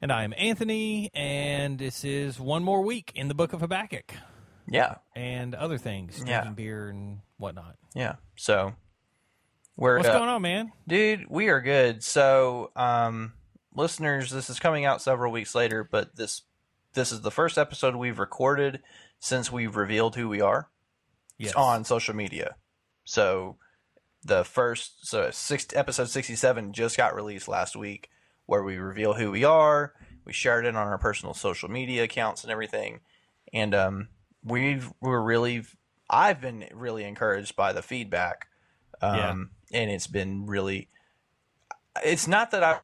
And I am Anthony, and this is one more week in the book of Habakkuk Yeah, and other things, drinking Yeah. beer and whatnot. yeah. So, we're What's uh, going on, man? dude. We are good. So, um, listeners, this is coming out several weeks later, but this this is the first episode we've recorded since we've revealed who we are Yes. on social media. So, the first so six episode sixty seven just got released last week, where we reveal who we are. We shared it on our personal social media accounts and everything, and um, we've we're really I've been really encouraged by the feedback, um, and it's been really. It's not that I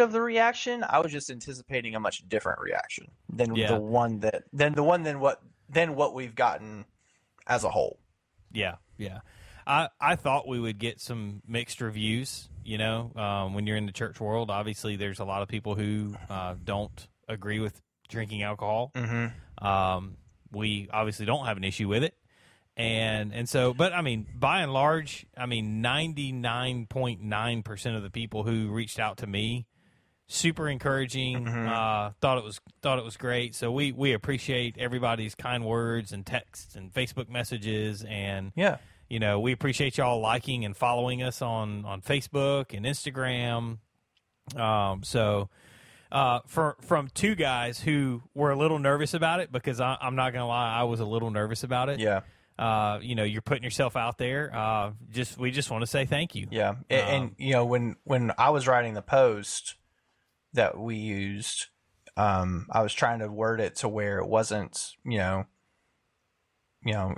of the reaction. I was just anticipating a much different reaction than Yeah. the one that than the one than what than what we've gotten as a whole. Yeah, yeah. I, I thought we would get some mixed reviews. You know, um, when you're in the church world, obviously there's a lot of people who uh, don't agree with drinking alcohol. Mm-hmm. Um, we obviously don't have an issue with it. And and so, but I mean, by and large, I mean, ninety nine point nine percent of the people who reached out to me, super encouraging. Mhm. Uh, thought it was thought it was great. So we we appreciate everybody's kind words and texts and Facebook messages, and Yeah. You know we appreciate y'all liking and following us on on Facebook and Instagram. Um, so uh, for from two guys who were a little nervous about it because I, I'm not gonna lie, I was a little nervous about it. Yeah. Uh, you know, you're putting yourself out there. Uh, just we just want to say thank you. Yeah, and, and Um, you know when when I was writing the post that we used, um, I was trying to word it to where it wasn't, you know, you know,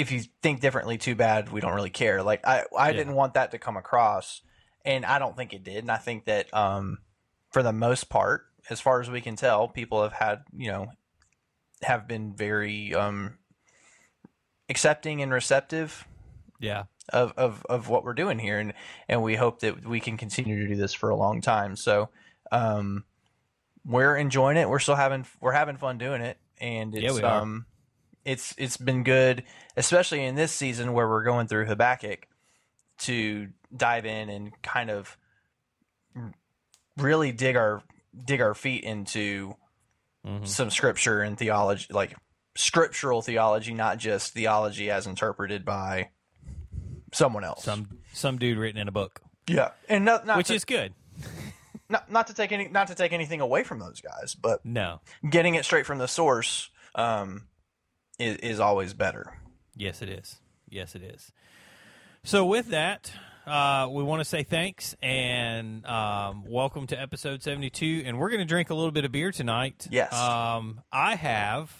if you think differently, too bad. We don't really care. Like I, I Yeah. didn't want that to come across, and I don't think it did. And I think that, um, for the most part, as far as we can tell, people have had, you know, have been very um, accepting and receptive Yeah, of, of, of what we're doing here and and we hope that we can continue to do this for a long time so um we're enjoying it we're still having we're having fun doing it and it's Yeah, we are. um it's it's been good especially in this season where we're going through Habakkuk to dive in and kind of really dig our dig our feet into Mhm. some scripture and theology like scriptural theology not just theology as interpreted by someone else some some dude written in a book, yeah and not, not which to, is good. not, not to take any not to take anything away from those guys but No, getting it straight from the source um is, is always better yes, it is. Yes, it is. So with that, uh, we want to say thanks and um, welcome to episode 72. And we're going to drink a little bit of beer tonight. Yes. Um, I have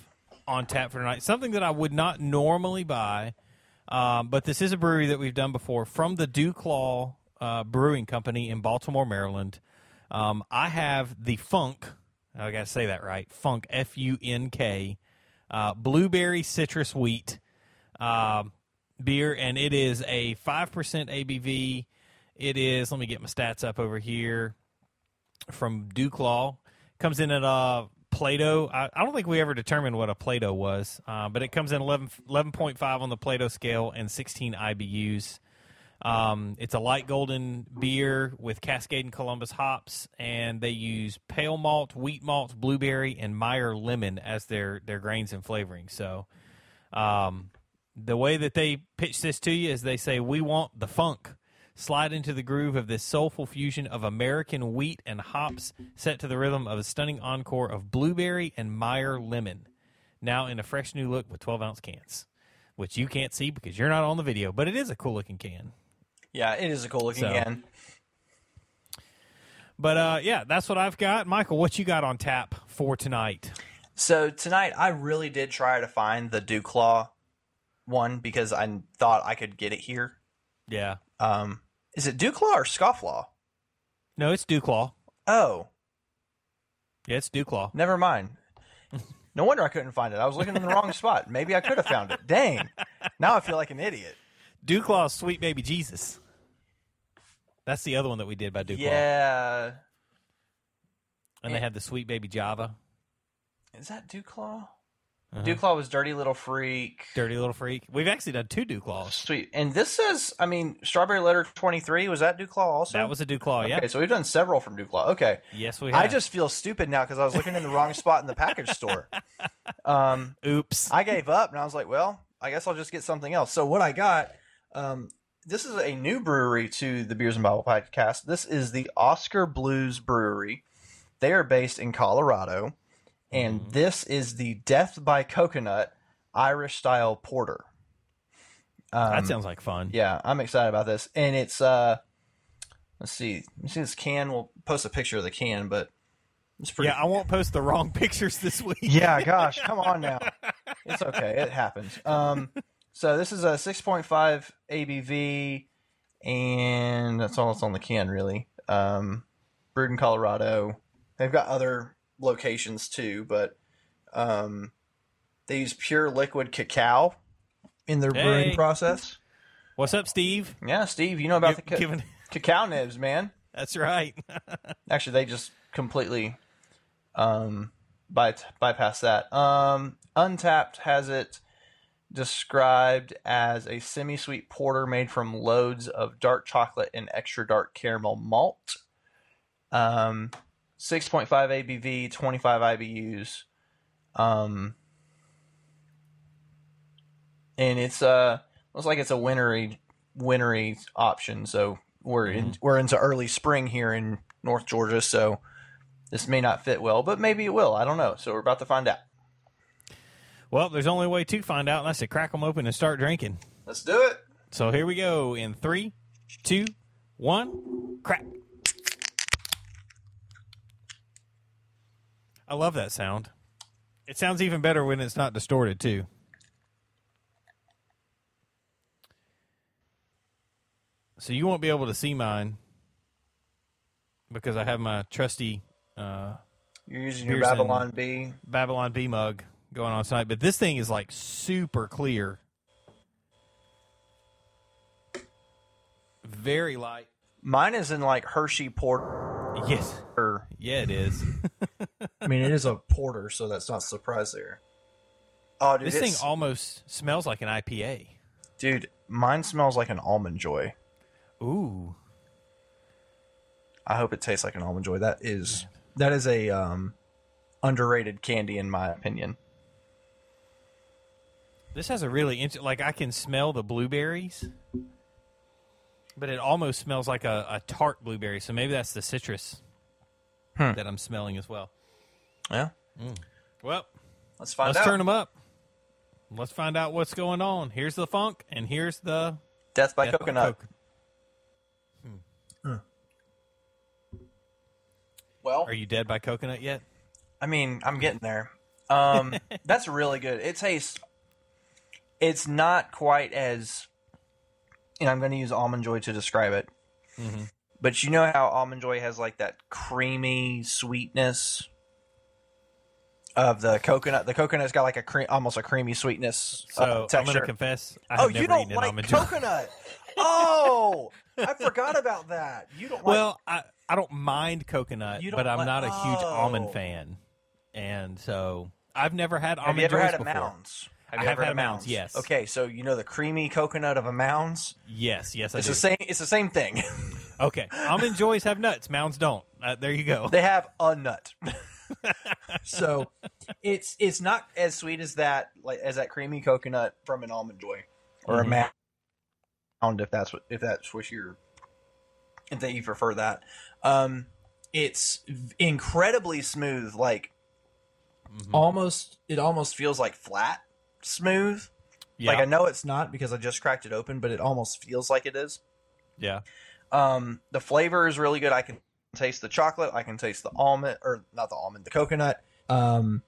on tap for tonight something that I would not normally buy, um, but this is a brewery that we've done before from the DuClaw uh, Brewing Company in Baltimore, Maryland. Um, I have the Funk. I got to say that right. Funk, F U N K, uh, blueberry citrus wheat um, beer, and it is a five percent ABV. It is. Let me get my stats up over here from DuClaw. Comes in at a Plato. I, I don't think we ever determined what a Plato was, uh, but it comes in 11, 11.5 on the Plato scale and 16 IBUs. Um, it's a light golden beer with Cascade and Columbus hops, and they use pale malt, wheat malt, blueberry, and Meyer lemon as their their grains and flavoring. So, um, the way that they pitch this to you is they say, "We want the funk." Slide into the groove of this soulful fusion of American wheat and hops, set to the rhythm of a stunning encore of blueberry and Meyer lemon. now in a fresh new look with 12 ounce cans, which you can't see because you're not on the video, but it is a cool looking can. Yeah, it is a cool looking So- can. But uh, yeah, that's what I've got. Michael, what you got on tap for tonight? So tonight, I really did try to find the DuClaw one because I thought I could get it here. Yeah. Um, is it Dew Claw or Scofflaw? No, it's DuClaw. Oh, Yeah, it's DuClaw. never mind. No wonder I couldn't find it. I was looking in the wrong spot. Maybe I could have found it. Dang. Now I feel like an idiot. DuClaw's Sweet Baby Jesus. That's the other one that we did by DuClaw. Yeah. And they had the Sweet Baby Java. Is that DuClaw? Uh-huh. DuClaw was Dirty Little Freak. Dirty Little Freak. We've actually done two DuClaws. Sweet. And this says, I mean, Strawberry Letter 23. Was that DuClaw also? That was a DuClaw, yeah. Okay, so we've done several from DuClaw. Okay. Yes, we have. I just feel stupid now because I was looking in the wrong spot in the package store. Um, Oops. I gave up and I was like, well, I guess I'll just get something else. So what I got, um, this is a new brewery to the Beers and Bible podcast. This is the Oskar Blues Brewery. They are based in Colorado, and this is the Death by Coconut Irish style porter. Um, that sounds like fun. yeah, I'm excited about this, and it's uh, let's see, let me see this can. We'll post a picture of the can, but it's pretty. Yeah, I won't post the wrong pictures this week. Yeah, gosh, come on now. It's okay. It happens. Um, so this is a 6.5 ABV, and that's all that's on the can, really. Um, brewed in Colorado. They've got other locations too, but um, they use pure liquid cacao in their Hey. brewing process. What's up, Steve? Yeah, Steve, you know about Give- the ca- giving- cacao nibs, man. That's right. Actually, they just completely um, by, bypass that. Um, Untappd has it described as a semi-sweet porter made from loads of dark chocolate and extra dark caramel malt. Um, 6.5 ABV, 25 IBUs. Um, and it's uh looks like it's a wintry wintry option. So we're in, we're into early spring here in North Georgia, so this may not fit well, but maybe it will. I don't know. So we're about to find out. Well, there's only a way to find out, and that's to crack them open and start drinking. Let's do it. So here we go in three, two, one, crack. I love that sound. It sounds even better when it's not distorted, too. So you won't be able to see mine because I have my trusty uh, You're using your Babylon Bee. Babylon Bee mug going on tonight, but this thing is like super clear. Very light. Mine is in like Hershey porter. Yes. Yeah, it is. I mean, it is a porter, so that's not a surprise there. Oh, dude, this thing almost smells like an IPA. dude, mine smells like an almond joy. Ooh. I hope it tastes like an almond joy. That is that is a um, underrated candy in my opinion. This has a really interesting. like I can smell the blueberries, but it almost smells like a, a tart blueberry. So maybe that's the citrus Hmm. that I'm smelling as well. Yeah, Well, let's find let's out. turn them up. Let's find out what's going on. Here's the funk, and here's the Death by Death by coconut. Coke. Well, Are you dead by coconut yet? I mean, I'm getting there. Um, that's really good. It tastes. It's not quite as. And I'm going to use almond joy to describe it. Mm-hmm. But you know how almond joy has like that creamy sweetness of the coconut. The coconut's got like a cream, almost a creamy sweetness So uh, I'm going to confess, I oh, never you don't eaten like almond coconut? oh, I forgot about that. You don't like. Well, I, I don't mind coconut, don't but I'm like- not a huge Oh. almond fan, and so I've never had have almond you ever had a before. Mounds? I you have ever had a Mounds, yes. Okay, so you know the creamy coconut of a Mounds. Yes, yes, I It's do. the same. It's the same thing. Okay, almond joys have nuts. Mounds don't. Uh, there you go. they have a nut. so it's it's not as sweet as that like as that creamy coconut from an almond joy or Mhm. a mound if that's what if that's what you're if that you prefer that. Um, it's incredibly smooth. Like almost it almost feels like flat smooth. Yeah. Like I know it's not because I just cracked it open, but it almost feels like it is. yeah. Um, the flavor is really good. I can taste the chocolate. I can taste the almond, or not the almond, the coconut. Um,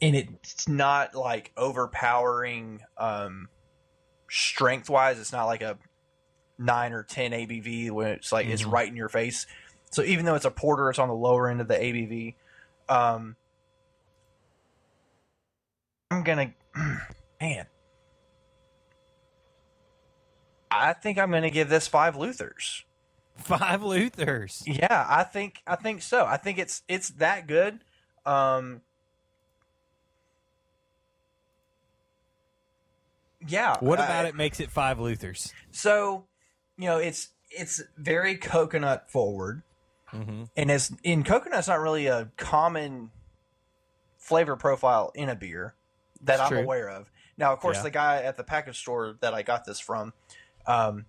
and it's not like overpowering. Um, strength wise, it's not like a nine or ten ABV when it's like it's Mhm. right in your face. So even though it's a porter, it's on the lower end of the ABV. Um, I'm gonna, man. I think I'm gonna give this five Luthers. Five Luthers. Yeah, I think I think so. I think it's it's that good. Um Yeah. What I- about it makes it five Luthers? So, you know, it's it's very coconut forward. Mm-hmm. And it's in coconut's not really a common flavor profile in a beer that It's I'm true. aware of. Now, of course, Yeah. the guy at the package store that I got this from um,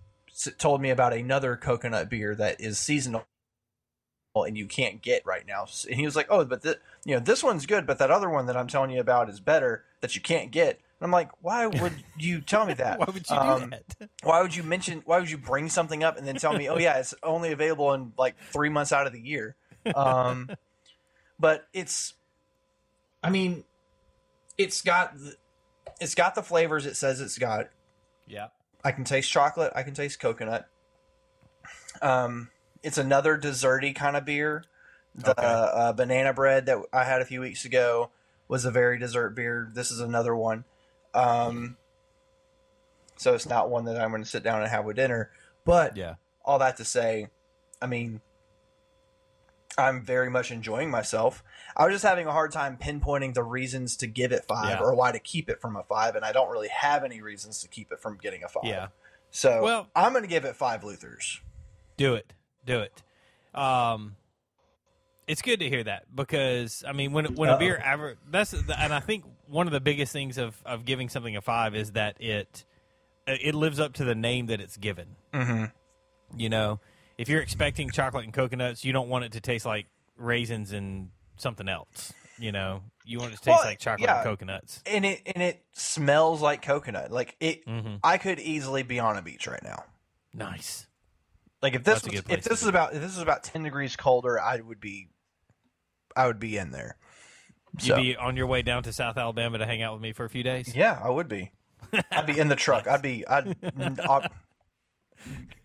told me about another coconut beer that is seasonal and you can't get right now. And he was like, "Oh, but the, you know, this one's good, but that other one that I'm telling you about is better that you can't get." And I'm like, "Why would you tell me that? Why would you Um, do that? why would you mention why would you bring something up and then tell me oh yeah it's only available in like three months out of the year um but it's i mean it's got the, it's got the flavors it says it's got Yeah. i can taste chocolate i can taste coconut um it's another desserty kind of beer the Okay. uh, banana bread that i had a few weeks ago was a very dessert beer this is another one um so it's not one that i'm going to sit down and have with dinner but Yeah. all that to say, I mean, I'm very much enjoying myself. I was just having a hard time pinpointing the reasons to give it five Yeah. or why to keep it from a five, and I don't really have any reasons to keep it from getting a five. Yeah. So Well- I'm going to give it five Luthers. Do it. Do it. Um, it's good to hear that because I mean, when when a Uh-oh. beer ever that's the, and I think one of the biggest things of of giving something a five is that it it lives up to the name that it's given. Mm-hmm. You know, if you're expecting chocolate and coconuts, you don't want it to taste like raisins and something else. You know, you want it to taste Well, like chocolate yeah. and coconuts. And it and it smells like coconut. Like it, Mhm. I could easily be on a beach right now. Nice. Like if this was, if this was about if this was about ten degrees colder, I would be, I would be in there. You'd So- be on your way down to South Alabama to hang out with me for a few days. Yeah, I would be. I'd be in the truck. I'd be I'd, I'd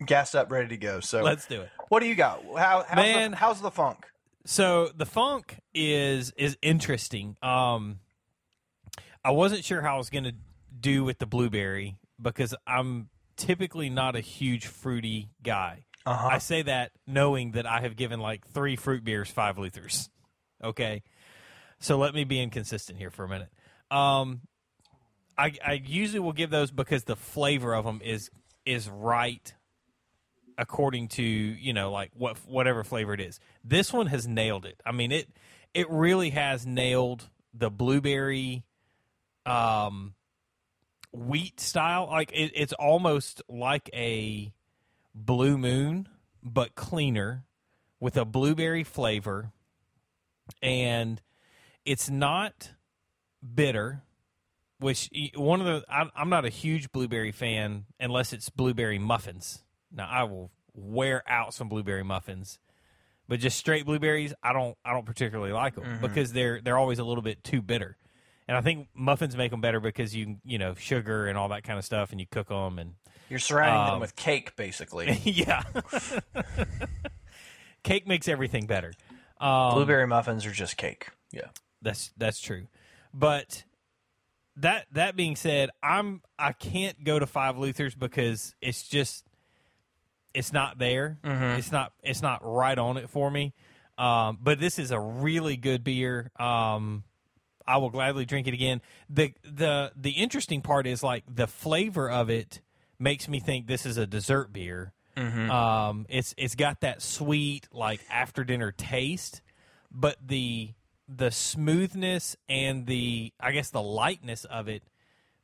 gassed up, ready to go. So, Let's do it. what do you got? How how's, Man. the, how's the funk? So the funk is is interesting. Um, I wasn't sure how I was going to do with the blueberry because I'm typically not a huge fruity guy. Uh-huh. I say that knowing that I have given like three fruit beers five Luthers. Okay, so let me be inconsistent here for a minute. Um, I I usually will give those because the flavor of them is is right according to you know like what whatever flavor it is. This one has nailed it. I mean it it really has nailed the blueberry um wheat style like it, it's almost like a blue moon but cleaner with a blueberry flavor and it's not bitter which one of the I'm, I'm not a huge blueberry fan unless it's blueberry muffins now i will wear out some blueberry muffins but just straight blueberries i don't i don't particularly like them because they're they're always a little bit too bitter and i think muffins make them better because you you know sugar and all that kind of stuff and you cook them and You're surrounding them Um, with cake, basically. yeah cake makes everything better um, Blueberry muffins are just cake. Yeah. That's that's true. But that that being said, I'm I can't go to five Luthers because it's just it's not there. It's not it's not right on it for me. Um, but this is a really good beer. Um, I will gladly drink it again. the the The interesting part is like the flavor of it makes me think this is a dessert beer. Um, it's it's got that sweet like after dinner taste, but the the smoothness and the I guess the lightness of it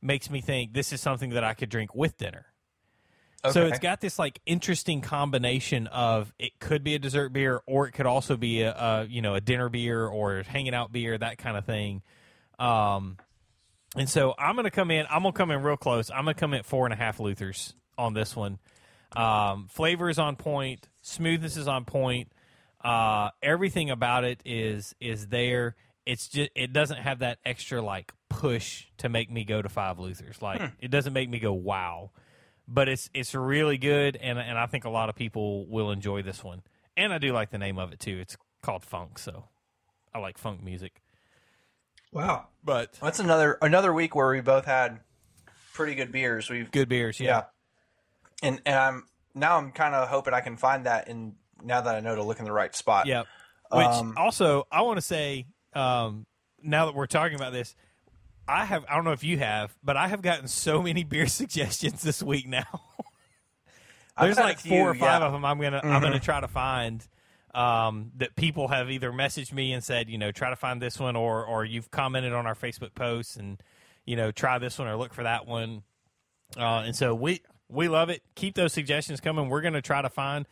makes me think this is something that I could drink with dinner. So it's got this like interesting combination of it could be a dessert beer or it could also be a, a you know a dinner beer or hanging out beer that kind of thing. Um, and so I'm gonna come in. I'm gonna come in real close. I'm gonna come in four and a half Luthers on this one. Um, flavor is on point. Smoothness is on point. Uh, everything about it is is there. It's just it doesn't have that extra like push to make me go to five Luthers. Like it doesn't make me go wow but it's it's really good, and and I think a lot of people will enjoy this one. And I do like the name of it too. It's called funk, so I like funk music. Wow. But That's another another week where we both had pretty good beers. We've good beers, yeah, yeah. and and I'm now I'm kind of hoping I can find that in now that I know to look in the right spot. Yeah. Which Um, also, I want to say, um, now that we're talking about this, I have I don't know if you have, but I have gotten so many beer suggestions this week now. There's like four few, or five yeah. Mm-hmm. of them I'm gonna I'm gonna try to find. Um, that people have either messaged me and said, you know, try to find this one, or or you've commented on our Facebook posts and you know, try this one or look for that one. Uh, and so we we love it. Keep those suggestions coming. We're gonna try to find.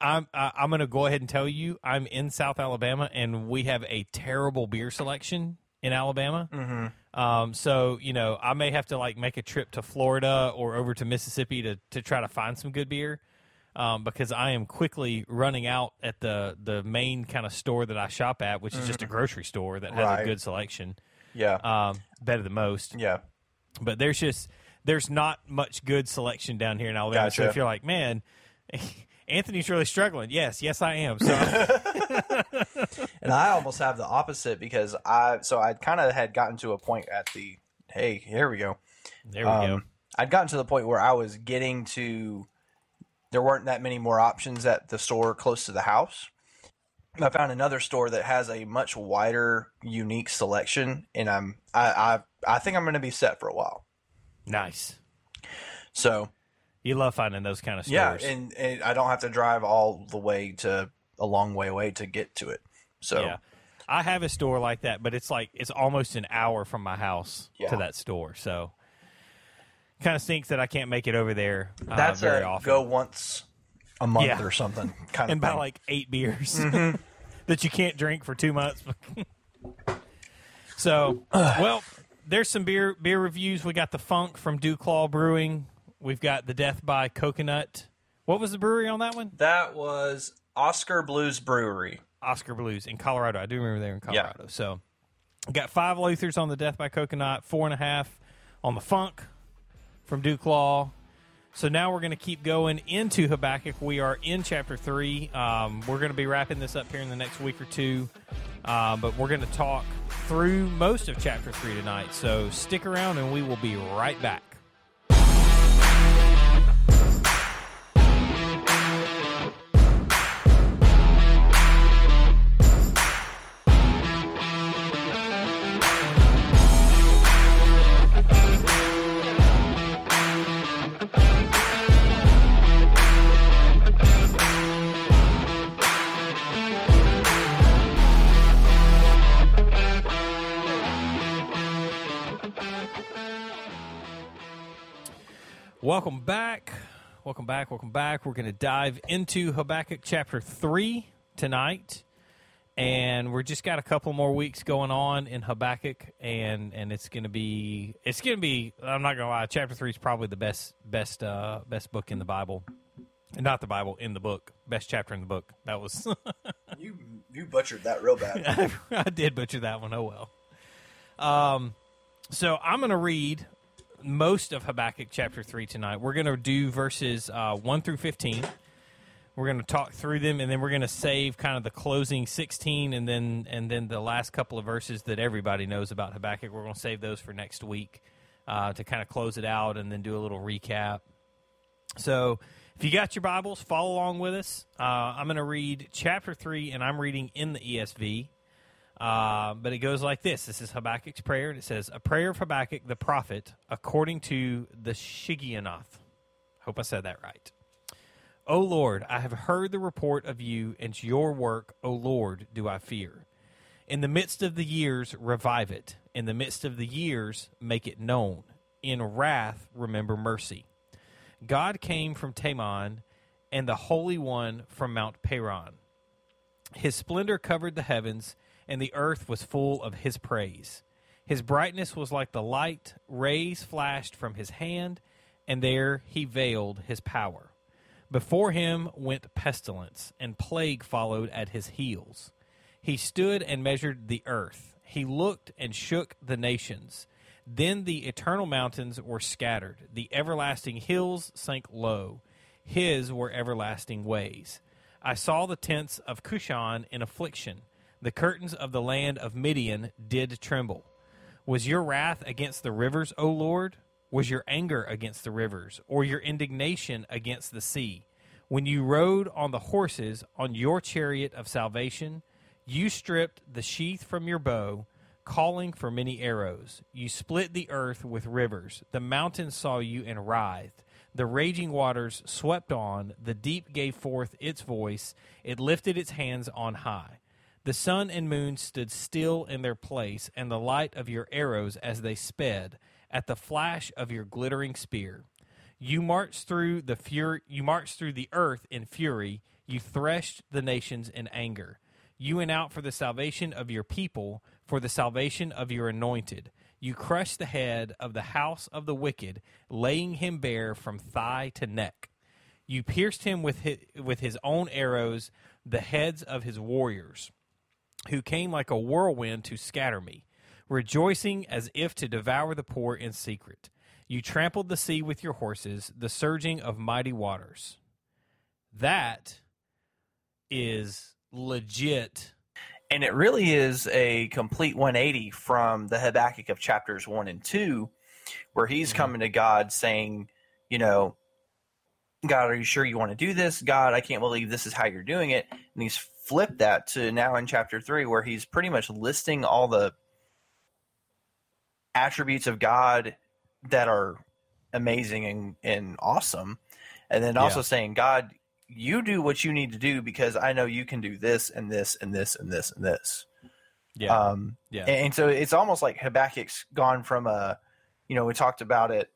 I'm I, I'm gonna go ahead and tell you I'm in South Alabama and we have a terrible beer selection in Alabama. Mm-hmm. Um, so you know I may have to like make a trip to Florida or over to Mississippi to to try to find some good beer. Um, because I am quickly running out at the the main kind of store that I shop at, which is just a grocery store that has a good selection, Yeah, um, better than most yeah. but there's just there's not much good selection down here in Alabama. So if you're like, man, Anthony's really struggling, yes, yes, I am. So And I almost have the opposite because I so I kind of had gotten to a point at the hey here we go. there we go. Um, I'd gotten to the point where I was getting to there weren't that many more options at the store close to the house. I found another store that has a much wider, unique selection, and I'm I I, I think I'm going to be set for a while. Nice. So You love finding those kind of yeah, stores. and, and I don't have to drive all the way to a long way away to get to it. So yeah. I have a store like that, but it's like it's almost an hour from my house Yeah. to that store. So kind of stinks that I can't make it over there uh, that's very a often. go once a month Yeah. or something kind and of buy like eight beers Mm-hmm. that you can't drink for two months. so, well, there's some beer beer reviews. We got the Funk from DuClaw Brewing. We've got the Death by Coconut. What was the brewery on that one? that was Oskar Blues Brewery. Oskar Blues in Colorado. I do remember they were in Yeah. Colorado. So, we got five Luthers on the Death by Coconut, four and a half on the Funk from DuClaw. So now we're going to keep going into Habakkuk. We are in chapter three. Um, we're going to be wrapping this up here in the next week or two, uh, but we're going to talk through most of chapter three tonight. So stick around, and we will be right back. Welcome back. Welcome back. Welcome back. We're going to dive into Habakkuk chapter 3 tonight. And we're just got a couple more weeks going on in Habakkuk and and it's going to be it's going to be I'm not going to lie, chapter 3 is probably the best best uh best book in the Bible. Not the Bible, in the book. Best chapter in the book. That was You you butchered that real bad. I did butcher that one. Oh well. Um, so I'm going to read most of Habakkuk chapter three tonight. We're going to do verses uh, one through fifteen. We're going to talk through them, and then we're going to save kind of the closing sixteen, and then and then the last couple of verses that everybody knows about Habakkuk. We're going to save those for next week uh, to kind of close it out, and then do a little recap. So, if you got your Bibles, follow along with us. Uh, I'm going to read chapter 3, and I'm reading in the ESV. Uh, but it goes like this This is Habakkuk's prayer, and it says, A prayer of Habakkuk the prophet, according to the Shigionoth. Hope I said that right. O Lord, I have heard the report of you, and your work, O Lord, do I fear. In the midst of the years, revive it. In the midst of the years, make it known. In wrath, remember mercy. God came from Teman, and the Holy One from Mount Paran. His splendor covered the heavens, and the earth was full of his praise. His brightness was like the light, rays flashed from his hand, and there he veiled his power. Before him went pestilence, and plague followed at his heels. He stood and measured the earth. He looked and shook the nations. Then the eternal mountains were scattered, the everlasting hills sank low. His were everlasting ways. I saw the tents of Cushan in affliction. The curtains of the land of Midian did tremble. Was your wrath against the rivers, O Lord? Was your anger against the rivers, or your indignation against the sea? When you rode on the horses on your chariot of salvation, you stripped the sheath from your bow, calling for many arrows. You split the earth with rivers. The mountains saw you and writhed. The raging waters swept on. The deep gave forth its voice. It lifted its hands on high. The sun and moon stood still in their place, and the light of your arrows as they sped, at the flash of your glittering spear. You marched through the fur- you marched through the earth in fury, you threshed the nations in anger. You went out for the salvation of your people, for the salvation of your anointed. You crushed the head of the house of the wicked, laying him bare from thigh to neck. You pierced him with his, with his own arrows, the heads of his warriors, who came like a whirlwind to scatter me, rejoicing as if to devour the poor in secret. You trampled the sea with your horses, the surging of mighty waters. That is legit. And it really is a complete 180 from the Habakkuk of chapters 1 and 2, where he's Mhm. coming to God saying, you know, God, are you sure you want to do this? God, I can't believe this is how you're doing it. And he's flipped that to now in chapter 3, where he's pretty much listing all the attributes of God that are amazing and, and awesome. And then also Yeah. saying, God, you do what you need to do because I know you can do this and this and this and this and this. Yeah. Um, yeah. and, so it's almost like Habakkuk's gone from a, you know, we talked about it.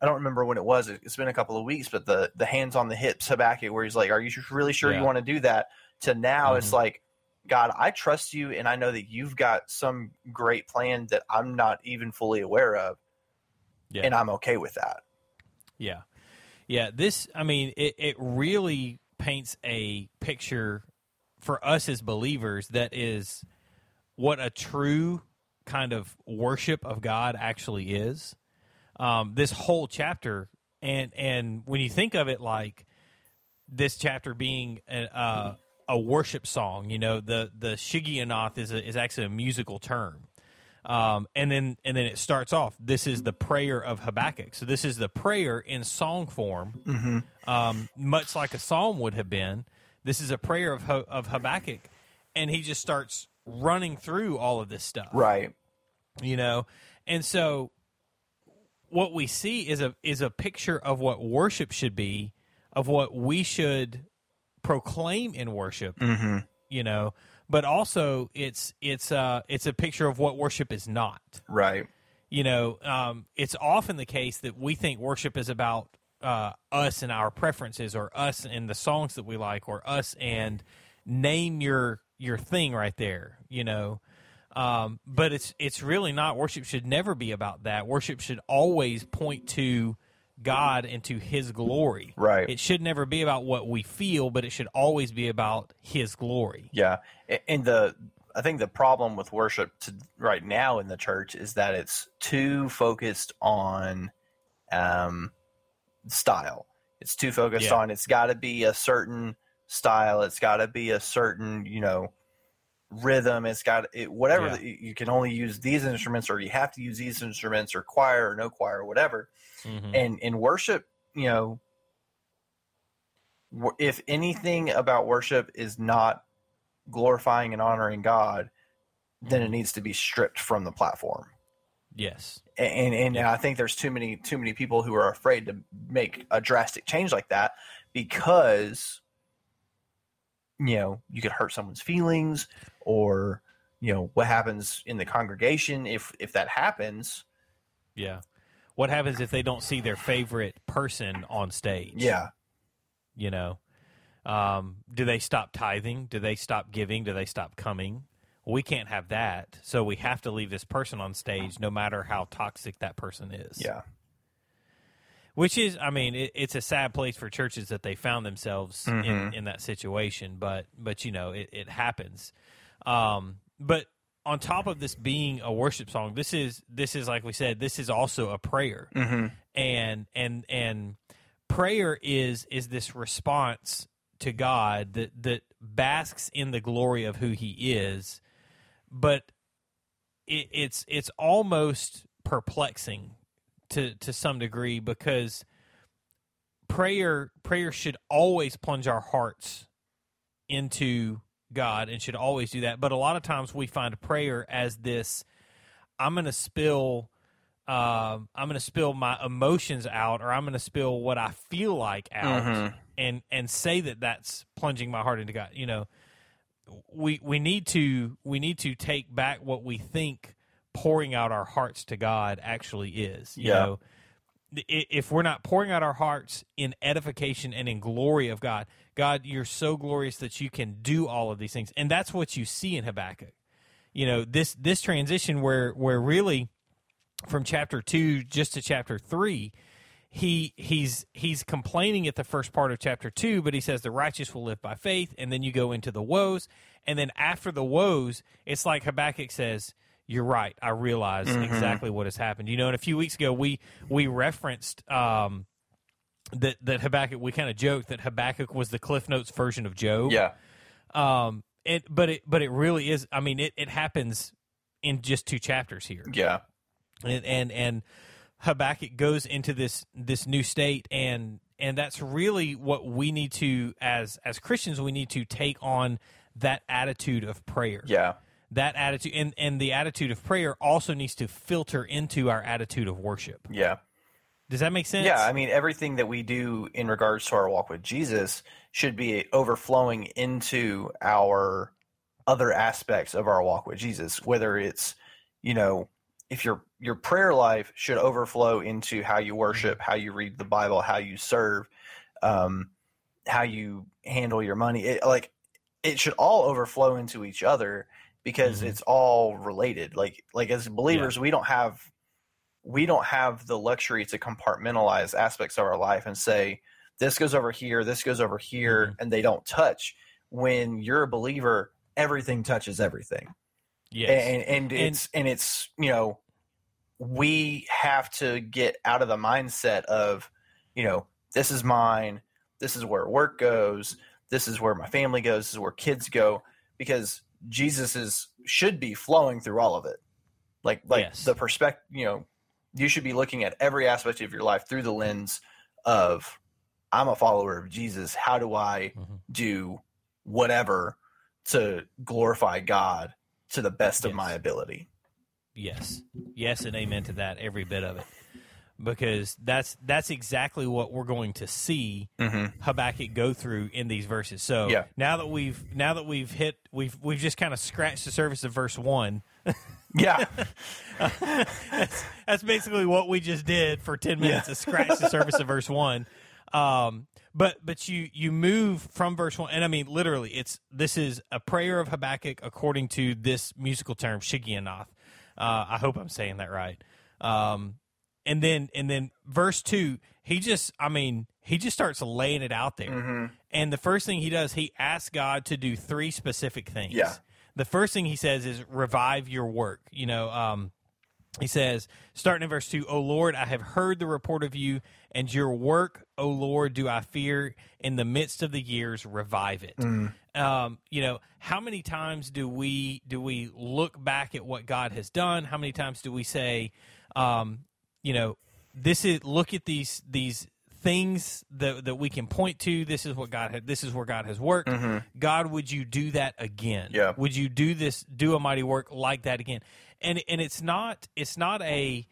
I don't remember when it was. It- It's been a couple of weeks, but the the hands on the hips Habakkuk, where he's like, "Are you really sure Yeah. you want to do that?" To now, it's Mhm. like, God, I trust you, and I know that you've got some great plan that I'm not even fully aware of, yeah. and I'm okay with that. Yeah. Yeah. This, I mean, it, it really paints a picture for us as believers that is what a true kind of worship of God actually is. Um, this whole chapter, and and when you think of it like this chapter being a, uh, a worship song, you know, the the Shigionoth is a, is actually a musical term. Um, and then and then it starts off. This is the prayer of Habakkuk. So this is the prayer in song form, Mm-hmm. um, much like a psalm would have been. This is a prayer of of Habakkuk, and he just starts running through all of this stuff, Right. you know. And so, what we see is a is a picture of what worship should be, of what we should proclaim in worship, Mm-hmm. you know. But also, it's it's uh it's a picture of what worship is not Right. you know, um, it's often the case that we think worship is about uh, us and our preferences, or us and the songs that we like, or us and name your your thing right there. You know, um, but it's it's really not. Worship should never be about that. Worship should always point to God into His glory. Right. It should never be about what we feel, but it should always be about His glory. Yeah, and the I think the problem with worship to, right now in the church is that it's too focused on um, style. It's too focused Yeah. on it's got to be a certain style. It's got to be a certain you know rhythm. It's got it, whatever. Yeah. that You you can only use these instruments, or you have to use these instruments, or choir, or no choir, or whatever. Mhm. And in worship, you know, if anything about worship is not glorifying and honoring God, then it needs to be stripped from the platform. Yes. And and Yeah. I think there's too many too many people who are afraid to make a drastic change like that because you know you could hurt someone's feelings or you know what happens in the congregation if if that happens Yeah. what happens if they don't see their favorite person on stage? Yeah. You know, um, do they stop tithing? Do they stop giving? Do they stop coming? We can't have that. So we have to leave this person on stage no matter how toxic that person is. Yeah. Which is, I mean, it, it's a sad place for churches that they found themselves in, in that situation. But, but you know, it, it happens. Um, but on top of this being a worship song, this is this is like we said, this is also a prayer, and and and prayer is is this response to God that that basks in the glory of who He is, but it, it's it's almost perplexing to to some degree because prayer prayer should always plunge our hearts into God and should always do that. But a lot of times we find prayer as this I'm going to spill um, I'm going to spill my emotions out or I'm going to spill what I feel like out and and say that that's plunging my heart into God. You know, we we need to we need to take back what we think pouring out our hearts to God actually is. You Yeah. know, if we're not pouring out our hearts in edification and in glory of God, God, you're so glorious that you can do all of these things, and that's what you see in Habakkuk. You know this this transition where where really from chapter two just to chapter three, he he's he's complaining at the first part of chapter two, but he says the righteous will live by faith, and then you go into the woes, and then after the woes, it's like Habakkuk says, "You're right. I realize exactly what has happened." You know, and a few weeks ago we we referenced um, that that Habakkuk. We kind of joked that Habakkuk was the Cliff Notes version of Job. Yeah. Um. It but it but it really is. I mean, it it happens in just two chapters here Yeah. and and and Habakkuk goes into this this new state and and that's really what we need to as as Christians we need to take on that attitude of prayer. Yeah. That attitude and and the attitude of prayer also needs to filter into our attitude of worship. Yeah. Does that make sense? Yeah, I mean, everything that we do in regards to our walk with Jesus should be overflowing into our other aspects of our walk with Jesus. Whether it's, you know, if your your prayer life should overflow into how you worship, how you read the Bible, how you serve, um, how you handle your money. It, like it should all overflow into each other because Mhm. it's all related. Like like as believers, we don't have we don't have the luxury to compartmentalize aspects of our life and say this goes over here, this goes over here, mm-hmm. and they don't touch. When you're a believer, everything touches everything, yes. and, and it's and it's you know we have to get out of the mindset of you know this is mine, this is where work goes, this is where my family goes, this is where kids go, because Jesus is should be flowing through all of it. Like like Yes. the perspective, you know, you should be looking at every aspect of your life through the lens of I'm a follower of Jesus. How do I Mhm. do whatever to glorify God to the best of my ability? Yes, yes, and amen to that. Every bit of it, because that's that's exactly what we're going to see Mm-hmm. Habakkuk go through in these verses. So Yeah. now that we've now that we've hit we've we've just kind of scratched the surface of verse one. Yeah, that's, that's basically what we just did for ten minutes. to scratch the surface of verse one. Um, but but you you move from verse one, and I mean literally, it's this is a prayer of Habakkuk according to this musical term Shigionoth. Uh, I hope I'm saying that right. Um, and then and then verse two, he just I mean he just starts laying it out there. Mm-hmm. And the first thing he does, he asks God to do three specific things. Yeah. The first thing he says is revive your work. You know, um, he says, starting in verse 2, O Lord, I have heard the report of you, and your work, O Lord, do I fear. In the midst of the years, revive it. Um, you know, how many times do we do we look back at what God has done? How many times do we say, um, you know, this is look at these these things that that we can point to. This is what God had. This is where God has worked. Mm-hmm. God, would you do that again? Yeah. Would you do this? Do a mighty work like that again? And and it's not it's not a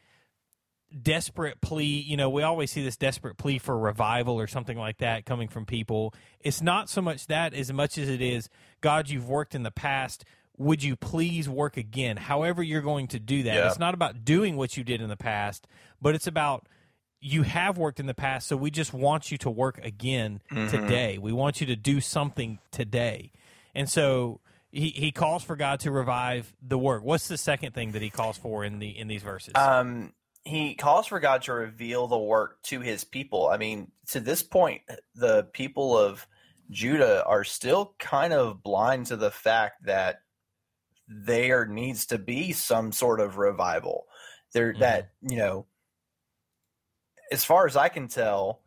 desperate plea. You know, we always see this desperate plea for revival or something like that coming from people. It's not so much that as much as it is, God, you've worked in the past. would you please work again? However, you're going to do that. Yeah. It's not about doing what you did in the past, but it's about you have worked in the past, so we just want you to work again Mm-hmm. today. We want you to do something today. And so he, he calls for God to revive the work. What's the second thing that he calls for in the in these verses? Um, he calls for God to reveal the work to his people. I mean, to this point, the people of Judah are still kind of blind to the fact that there needs to be some sort of revival. There, Mhm. that you know, as far as I can tell,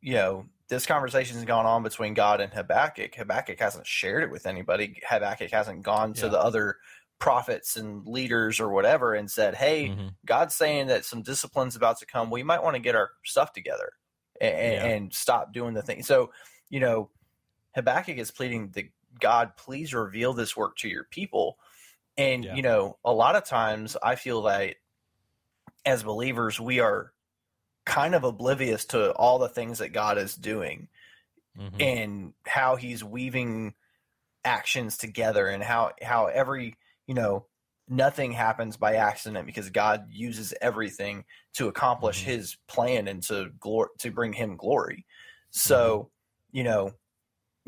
you know, this conversation has gone on between God and Habakkuk. Habakkuk hasn't shared it with anybody. Habakkuk hasn't gone to the other prophets and leaders or whatever and said, "Hey, Mhm. God's saying that some discipline's about to come. We might want to get our stuff together and, Yeah. and stop doing the thing." So, you know, Habakkuk is pleading that God, please reveal this work to your people. And Yeah. you know, a lot of times I feel that as believers, we are kind of oblivious to all the things that God is doing Mhm. and how he's weaving actions together and how how every you know nothing happens by accident because God uses everything to accomplish Mhm. his plan and to glor- to bring him glory. So, you know,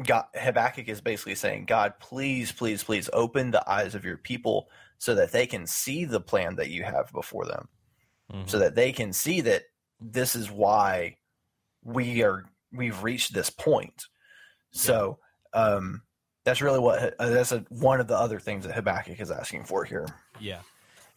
God Habakkuk is basically saying, God, please, please, please open the eyes of your people so that they can see the plan that you have before them Mhm. so that they can see that this is why we are we've reached this point. So um, that's really what uh, that's a, one of the other things that Habakkuk is asking for here. Yeah.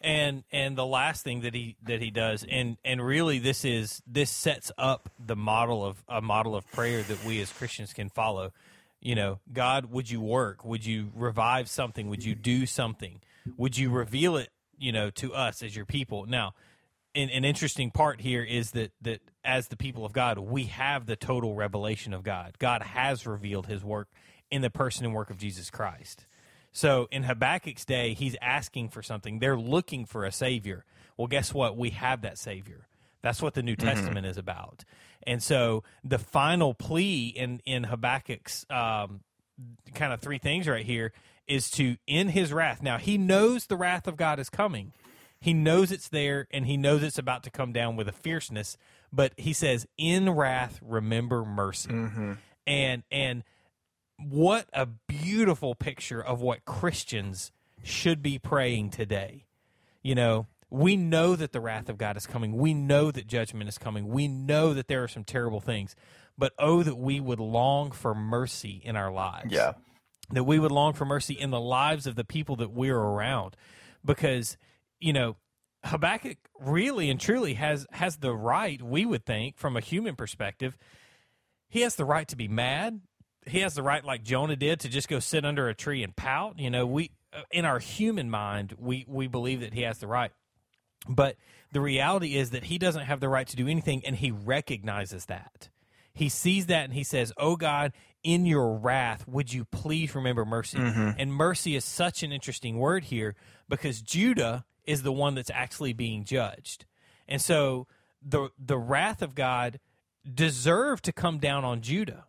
And and the last thing that he that he does and and really this is this sets up the model of a model of prayer that we as Christians can follow. You know, God, would you work? Would you revive something? Would you do something? Would you reveal it, you know, to us as your people? Now, an, an interesting part here is that that as the people of God, we have the total revelation of God. God has revealed his work in the person and work of Jesus Christ. So in Habakkuk's day, he's asking for something. They're looking for a savior. Well, guess what? We have that savior. That's what the New Testament is about. And so the final plea in in Habakkuk's um, kind of three things right here is to in his wrath. Now he knows the wrath of God is coming. He knows it's there and he knows it's about to come down with a fierceness, but he says in wrath remember mercy. Mm-hmm. And and what a beautiful picture of what Christians should be praying today. You know, we know that the wrath of God is coming. We know that judgment is coming. We know that there are some terrible things. But oh, that we would long for mercy in our lives. Yeah. That we would long for mercy in the lives of the people that we're around. Because, you know, Habakkuk really and truly has has the right, we would think, from a human perspective, he has the right to be mad. He has the right, like Jonah did, to just go sit under a tree and pout. You know, we uh, in our human mind, we we believe that he has the right, but the reality is that he doesn't have the right to do anything, and he recognizes that. He sees that and he says, "Oh God, in your wrath, would you please remember mercy?" And mercy is such an interesting word here because Judah is the one that's actually being judged, and so the the wrath of God deserved to come down on Judah.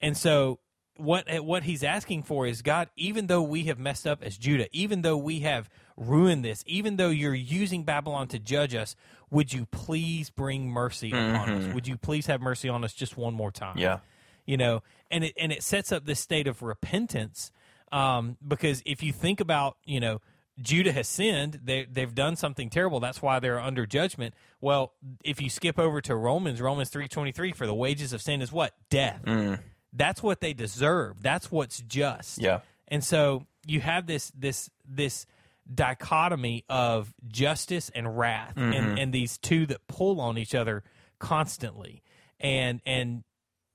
And so what what he's asking for is God, even though we have messed up as Judah, even though we have ruined this, even though you're using Babylon to judge us, would you please bring mercy upon us? Would you please have mercy on us just one more time? Yeah. you know and it and it sets up this state of repentance um, because if you think about you know Judah has sinned they they've done something terrible. That's why they're under judgment. Well if you skip over to Romans Romans 3:23 for the wages of sin is what? Death. Mm. That's what they deserve. That's what's just. Yeah. and so you have this this this dichotomy of justice and wrath and, mm-hmm. and these two that pull on each other constantly. And and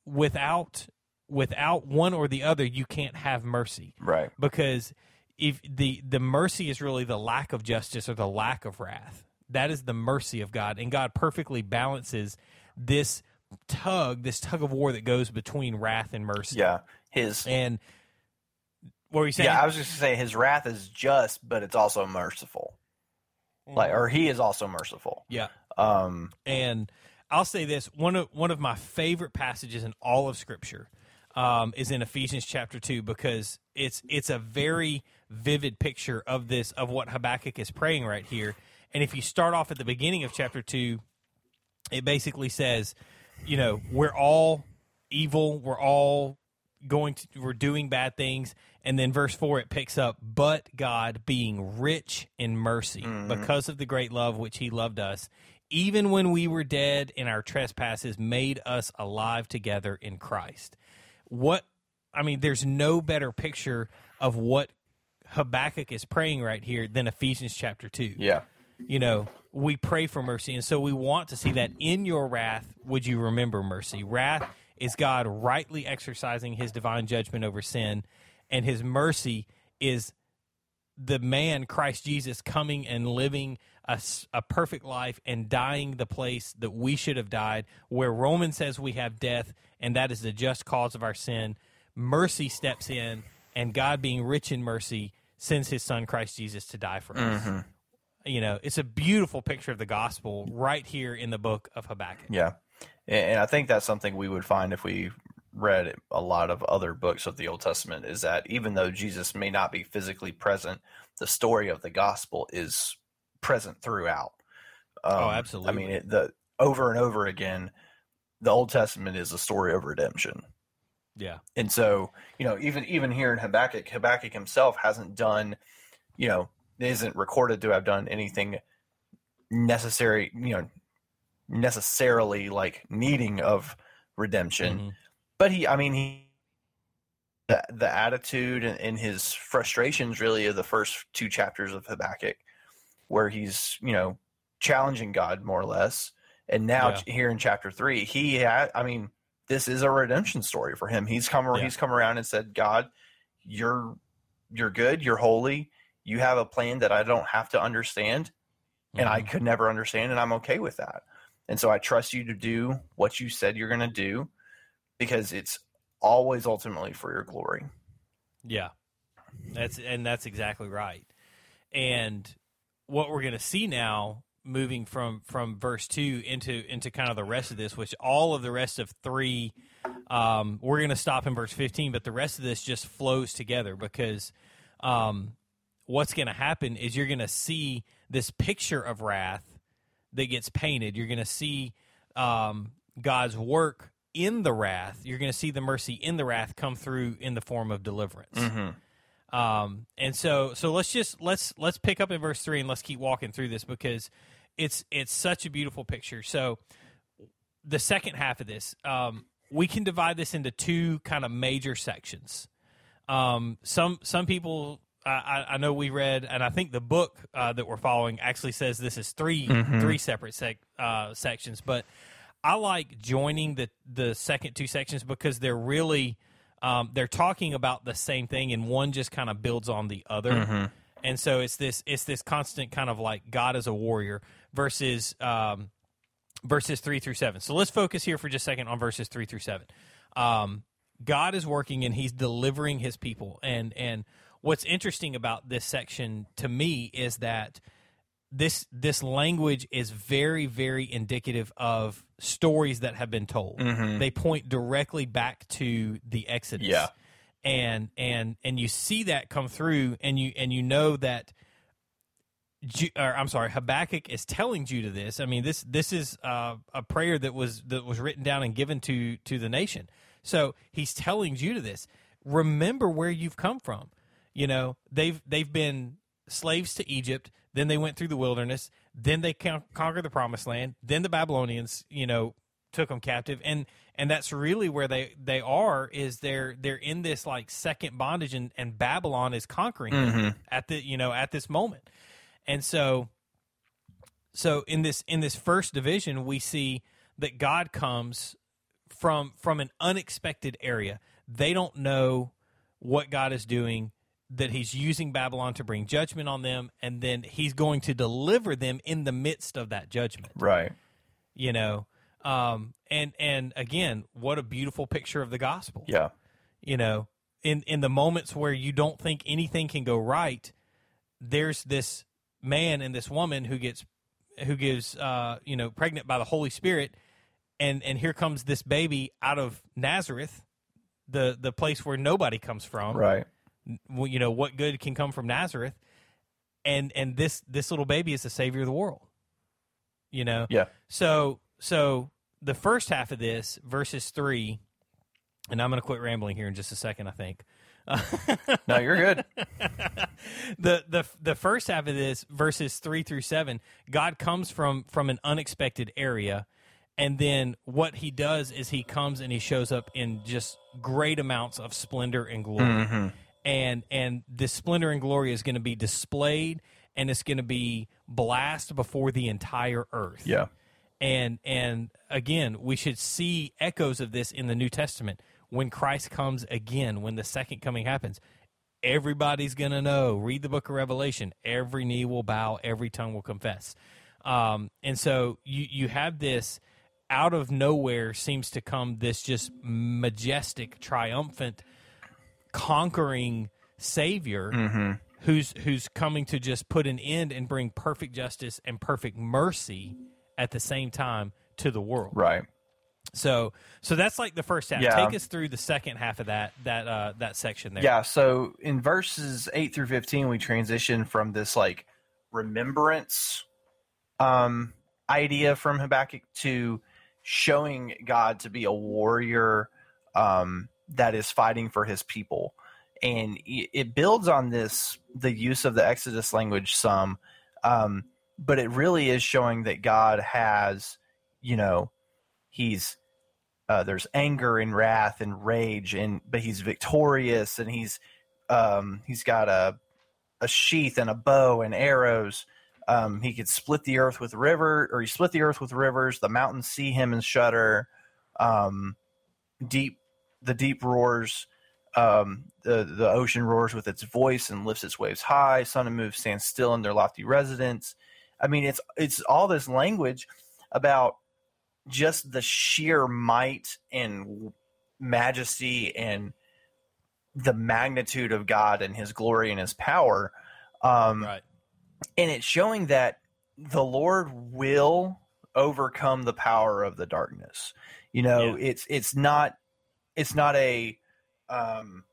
without without one or the other you can't have mercy. Right. because if the the mercy is really the lack of justice or the lack of wrath that is the mercy of god and god perfectly balances this tug this tug of war that goes between wrath and mercy Yeah. His and what were you saying Yeah, I was just gonna his wrath is just, but it's also merciful. Like or he is also merciful. yeah Um And I'll say this one of one of my favorite passages in all of Scripture um, is in Ephesians chapter two because it's it's a very vivid picture of this of what Habakkuk is praying right here. And if you start off at the beginning of chapter two, it basically says, you know, we're all evil, we're all going to we're doing bad things. And then verse 4 it picks up but god being rich in mercy mm-hmm. because of the great love which he loved us even when we were dead in our trespasses made us alive together in christ. What i mean there's no better picture of what habakkuk is praying right here than ephesians chapter 2 Yeah. you know, we pray for mercy. And so we want to see that in your wrath, would you remember mercy? Wrath is God rightly exercising his divine judgment over sin, and his mercy is the man, Christ Jesus, coming and living a perfect life and dying the place that we should have died, where Romans says we have death, and that is the just cause of our sin. Mercy steps in, and God, being rich in mercy, sends his son, Christ Jesus, to die for us you know, it's a beautiful picture of the gospel right here in the book of Habakkuk. Yeah. And and I think that's something we would find if we read a lot of other books of the Old Testament is that even though Jesus may not be physically present, the story of the gospel is present throughout. Um, Oh, absolutely. I mean, it, the over and over again, the Old Testament is a story of redemption. Yeah. And so, you know, even even here in Habakkuk, Habakkuk himself hasn't done, you know, isn't recorded to have done anything necessary, you know, necessarily like needing of redemption. Mhm. But he, I mean, he, the, the attitude and, and his frustrations really of the first two chapters of Habakkuk, where he's, you know, challenging God more or less. And now Yeah. here in chapter three, he had, I mean, this is a redemption story for him. He's come, Yeah. he's come around and said, God, you're, you're good. You're holy. You have a plan that I don't have to understand and I Mhm. could never understand, and I'm okay with that. And so I trust you to do what you said you're going to do because it's always ultimately for your glory. Yeah. That's and that's exactly right. And what we're going to see now moving from from verse 2 into into kind of the rest of this which all of the rest of 3 um we're going to stop in verse 15 but the rest of this just flows together because um what's going to happen is you're going to see this picture of wrath that gets painted. You're going to see um, God's work in the wrath. You're going to see the mercy in the wrath come through in the form of deliverance. Um, and so, so let's just let's let's pick up in verse three and let's keep walking through this because it's it's such a beautiful picture. So, the second half of this, um, we can divide this into two kind of major sections. Um, some some people I, I- know we read, and I think the book uh, that we're following actually says this is 3 three separate sec, uh, sections. But I like joining the the second two sections because they're really um, they're talking about the same thing, and one just kind of builds on the other. And so it's this it's this constant kind of like God as a warrior versus um, verses three through seven. So let's focus here for just a second on verses three through seven. Um, God is working and He's delivering His people. And and what's interesting about this section to me is that this this language is very very indicative of stories that have been told. They point directly back to the Exodus. Yeah. And and and you see that come through and you and you know that Ju- or I'm sorry, Habakkuk is telling Judah this. I mean, this this is uh, a prayer that was that was written down and given to to the nation. So he's telling Judah this. Remember where you've come from. You know, they've they've been slaves to Egypt. Then they went through the wilderness. Then they con- conquered the promised land. Then the Babylonians, you know, took them captive. And and that's really where they they are. Is they're they're in this like second bondage, and and Babylon is conquering them mm-hmm. at the you know at this moment. And so so in this in this first division we see that God comes from from an unexpected area. They don't know what God is doing that he's using Babylon to bring judgment on them and then he's going to deliver them in the midst of that judgment Right. you know um and and again what a beautiful picture of the gospel Yeah. you know in in the moments where you don't think anything can go right there's this man and this woman who gets who gives uh you know pregnant by the holy spirit and and here comes this baby out of nazareth the the place where nobody comes from Right. you know what good can come from Nazareth, and and this this little baby is the savior of the world. You know, Yeah. So so the first half of this, verses three, and I'm going to quit rambling here in just a second. I think. No, you're good. the the the first half of this verses 3 through 7 god comes from from an unexpected area and then what he does is he comes and he shows up in just great amounts of splendor and glory mm-hmm. and and this splendor and glory is going to be displayed and it's going to be blast before the entire earth yeah. And and again we should see echoes of this in the new testament. When christ comes again when the second coming happens everybody's gonna know. Read the book of revelation. Every knee will bow every tongue will confess. Um, and so you you have this out of nowhere seems to come this just majestic triumphant conquering savior who's who's coming to just put an end and bring perfect justice and perfect mercy at the same time to the world. Right. So so that's like the first half. Yeah. Take us through the second half of that that uh that section there. Yeah, so in verses 8 through 15 we transition from this like remembrance um idea from Habakkuk to showing God to be a warrior um that is fighting for his people. And it builds on this the use of the Exodus language some um but it really is showing that God has you know he's uh, there's anger and wrath and rage and but he's victorious and he's um, he's got a a sheath and a bow and arrows. Um, he could split the earth with river or he split the earth with rivers. The mountains see him and shudder. Um, deep the deep roars um, the the ocean roars with its voice and lifts its waves high. Sun and moon stand still in their lofty residence i mean it's it's all this language about just the sheer might and majesty and the magnitude of God and his glory and his power. Um, Right. And it's showing that the Lord will overcome the power of the darkness. You know, it's it's not it's not a um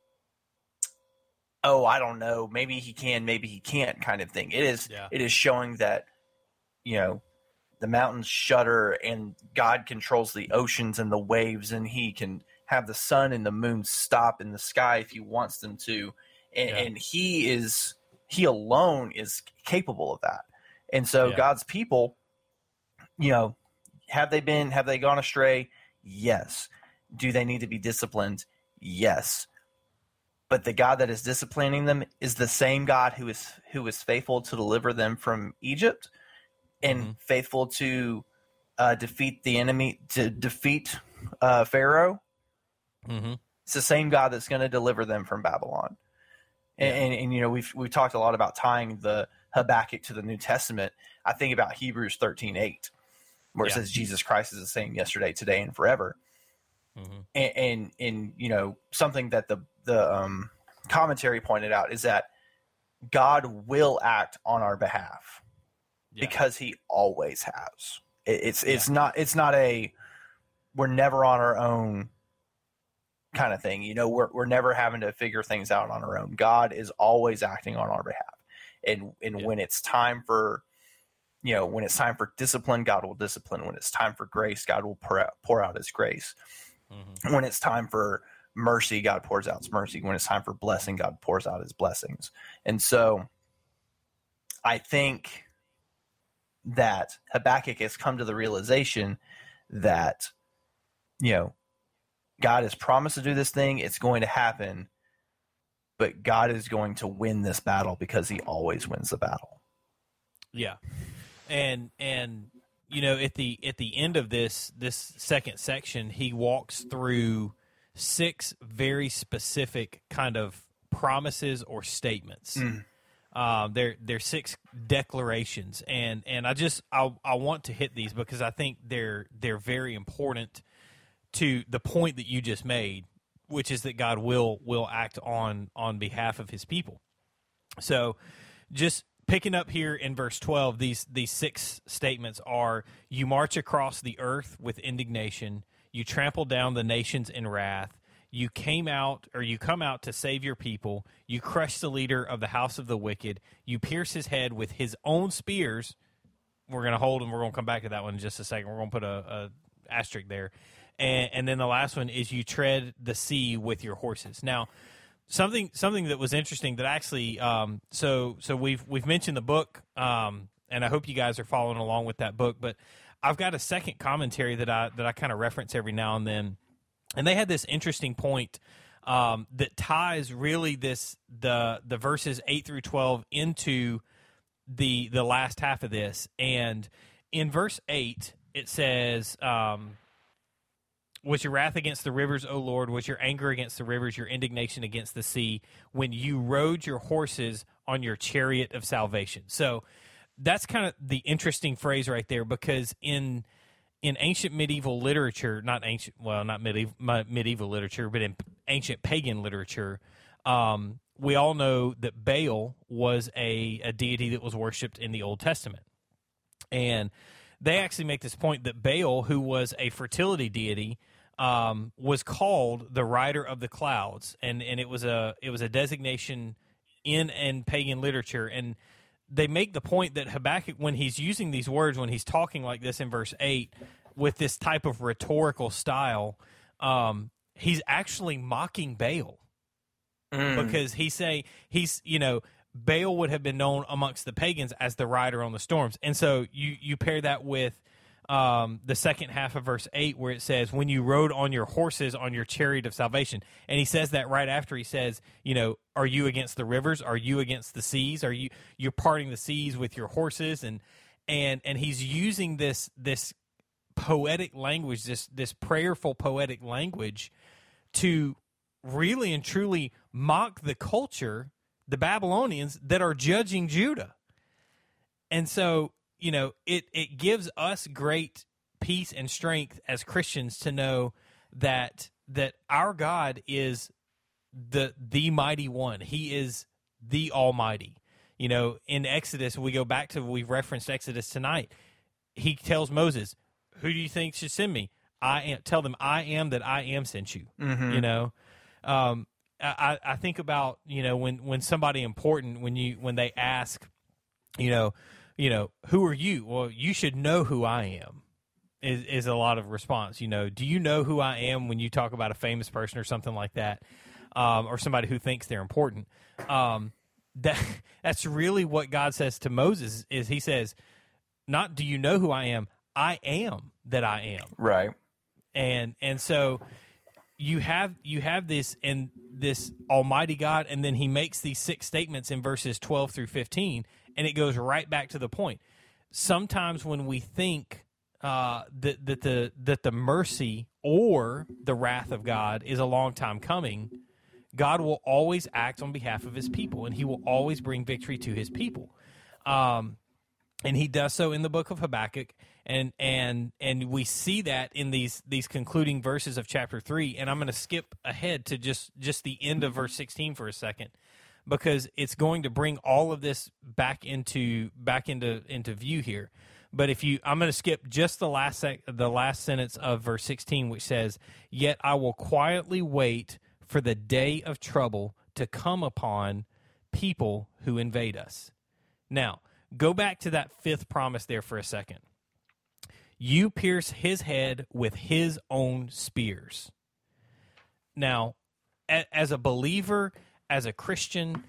oh, I don't know, maybe he can, maybe he can't kind of thing. It is Yeah. it is showing that you know the mountains shudder and God controls the oceans and the waves and he can have the sun and the moon stop in the sky if he wants them to. And, Yeah. and he is he alone is capable of that. And so Yeah. God's people you know have they been have they gone astray? Yes. Do they need to be disciplined? Yes. But the God that is disciplining them is the same God who is who is faithful to deliver them from Egypt and Mhm. faithful to uh, defeat the enemy to defeat uh, Pharaoh. Mhm. It's the same God that's going to deliver them from Babylon. And, Yeah. and, and you know we've we've talked a lot about tying the Habakkuk to the New Testament. I think about Hebrews thirteen eight, where it says Jesus Christ is the same yesterday, today, and forever Mhm. and, and and you know something that the the um, commentary pointed out is that God will act on our behalf Yeah. because He always has. It, it's it's not it's not a we're never on our own kind of thing. You know, we're we're never having to figure things out on our own. God is always acting on our behalf, and and Yeah. when it's time for you know when it's time for discipline, God will discipline. When it's time for grace, God will pour out, pour out His grace Mhm. when it's time for mercy, God pours out his mercy. When it's time for blessing, God pours out his blessings. And so I think that Habakkuk has come to the realization that, you know, God has promised to do this thing, it's going to happen, but God is going to win this battle because he always wins the battle. Yeah, and and you know at the at the end of this this second section, he walks through six very specific kind of promises or statements. Mm. Um, they're they're six declarations, and and I just I I want to hit these because I think they're they're very important to the point that you just made, which is that God will will act on on behalf of His people. So, just picking up here in verse 12 these these six statements are you march across the earth with indignation. You trample down the nations in wrath You came out, or you come out to save your people. You crush the leader of the house of the wicked. You pierce his head with his own spears. We're going to hold and We're going to come back to that one in just a second. We're going to put a, a asterisk there. And, and then the last one is you tread the sea with your horses. Now, something something that was interesting that actually um, so so we've we've mentioned the book um, and I hope you guys are following along with that book but I've got a second commentary that I that I kind of reference every now and then and they had this interesting point um, that ties really this the the verses 8 through 12 into the the last half of this and in verse 8 it says um, was your wrath against the rivers, O Lord? Was your anger against the rivers, your indignation against the sea, when you rode your horses on your chariot of salvation? So that's kind of the interesting phrase right there because in in ancient medieval literature, not ancient, well, not medieval, medieval literature, but in ancient pagan literature, um, we all know that Baal was a, a deity that was worshipped in the Old Testament. And they actually make this point that Baal, who was a fertility deity, um, was called the rider of the clouds, and and it was a it was a designation in and pagan literature, and they make the point that Habakkuk, when he's using these words, when he's talking like this in verse eight, with this type of rhetorical style, um, he's actually mocking Baal mm. because he say he's you know Baal would have been known amongst the pagans as the rider on the storms, and so you you pair that with um, the second half of verse 8 where it says when you rode on your horses on your chariot of salvation. And he says that right after he says you know are you against the rivers? Are you against the seas? Are you you're parting the seas with your horses? And and and he's using this this poetic language this this prayerful poetic language to really and truly mock the culture the babylonians that are judging judah. And so you know, it it gives us great peace and strength as Christians to know that that our God is the the mighty one. He is the Almighty. You know, in Exodus, we go back to we've referenced Exodus tonight. He tells Moses, "Who do you think should send me? I am. Tell them I am that I am sent you." Mm-hmm. You know, um, I, I think about you know when when somebody important when you when they ask, you know, you know, who are you? Well, you should know who I am. Is is a lot of response. You know, do you know who I am when you talk about a famous person or something like that, um, or somebody who thinks they're important? Um, that that's really what God says to Moses. Is He says, not do you know who I am? I am that I am. Right. And and so you have you have this and this Almighty God, and then He makes these six statements in verses twelve through fifteen and it goes right back to the point. Sometimes when we think uh, that that the that the mercy or the wrath of God is a long time coming, God will always act on behalf of His people, and He will always bring victory to His people. Um, and He does so in the book of Habakkuk, and and and we see that in these these concluding verses of chapter three. And I'm going to skip ahead to just just the end of verse 16 for a second because it's going to bring all of this back into back into into view here. But if you, I'm going to skip just the last sec, the last sentence of verse 16, which says, "Yet I will quietly wait for the day of trouble to come upon people who invade us." Now, go back to that fifth promise there for a second. You pierce his head with his own spears. Now, as a believer, as a Christian,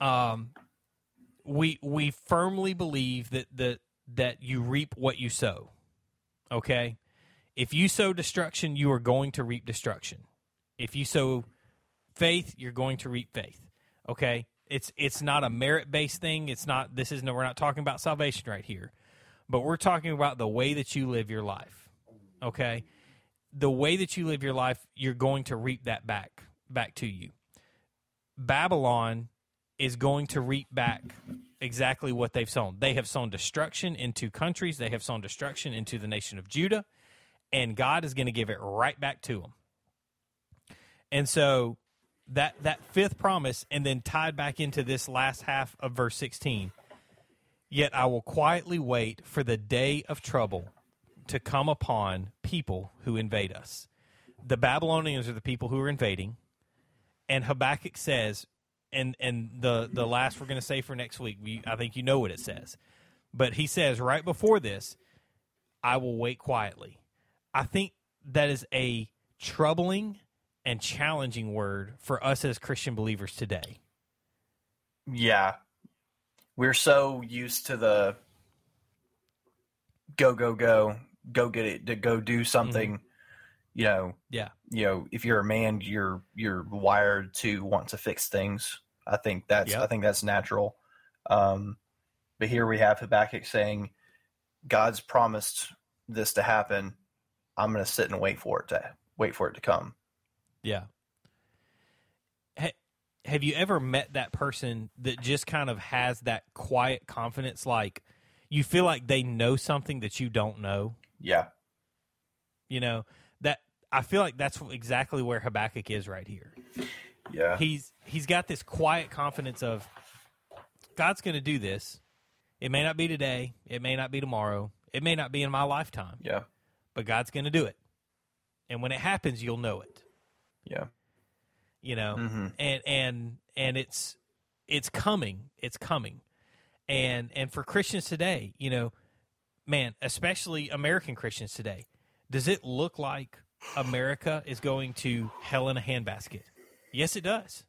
um, we we firmly believe that that that you reap what you sow. Okay, if you sow destruction, you are going to reap destruction. If you sow faith, you're going to reap faith. Okay, it's it's not a merit based thing. It's not. This is no. We're not talking about salvation right here, but we're talking about the way that you live your life. Okay, the way that you live your life, you're going to reap that back back to you. Babylon is going to reap back exactly what they've sown. They have sown destruction into countries, they have sown destruction into the nation of Judah, and God is going to give it right back to them. And so that that fifth promise and then tied back into this last half of verse 16. Yet I will quietly wait for the day of trouble to come upon people who invade us. the Babylonians are the people who are invading, and Habakkuk says, and and the the last we're going to say for next week, we, I think you know what it says, but he says right before this, I will wait quietly. I think that is a troubling and challenging word for us as Christian believers today. Yeah. We're so used to the go go go go get it to go do something mm-hmm. You know Yeah. you know if you're a man you're you're wired to want to fix things i think that's Yep. i think that's natural um but here we have habakkuk saying god's promised this to happen i'm going to sit and wait for it to wait for it to come Yeah. Ha- have you ever met that person that just kind of has that quiet confidence? Like you feel like they know something that you don't know. yeah You know that I feel like that's exactly where Habakkuk is right here. yeah He's he's got this quiet confidence of God's going to do this. It may not be today. It may not be tomorrow. It may not be in my lifetime. yeah But God's going to do it. And when it happens, you'll know it. yeah you know Mhm. and and and it's it's coming it's coming and and for christians today you know man especially american christians today does it look like america is going to hell in a handbasket. Yes it does.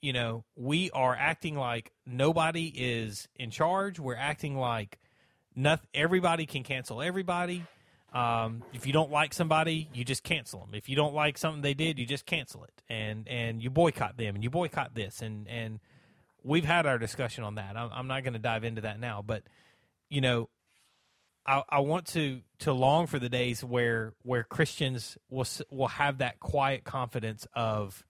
You know we are acting like nobody is in charge. We're acting like nothing everybody can cancel everybody. Um, if you don't like somebody, you just cancel them. If you don't like something they did, you just cancel it, and and you boycott them, and you boycott this, and and we've had our discussion on that. I'm, I'm not going to dive into that now, but you know, I, I want to to long for the days where where Christians will will have that quiet confidence of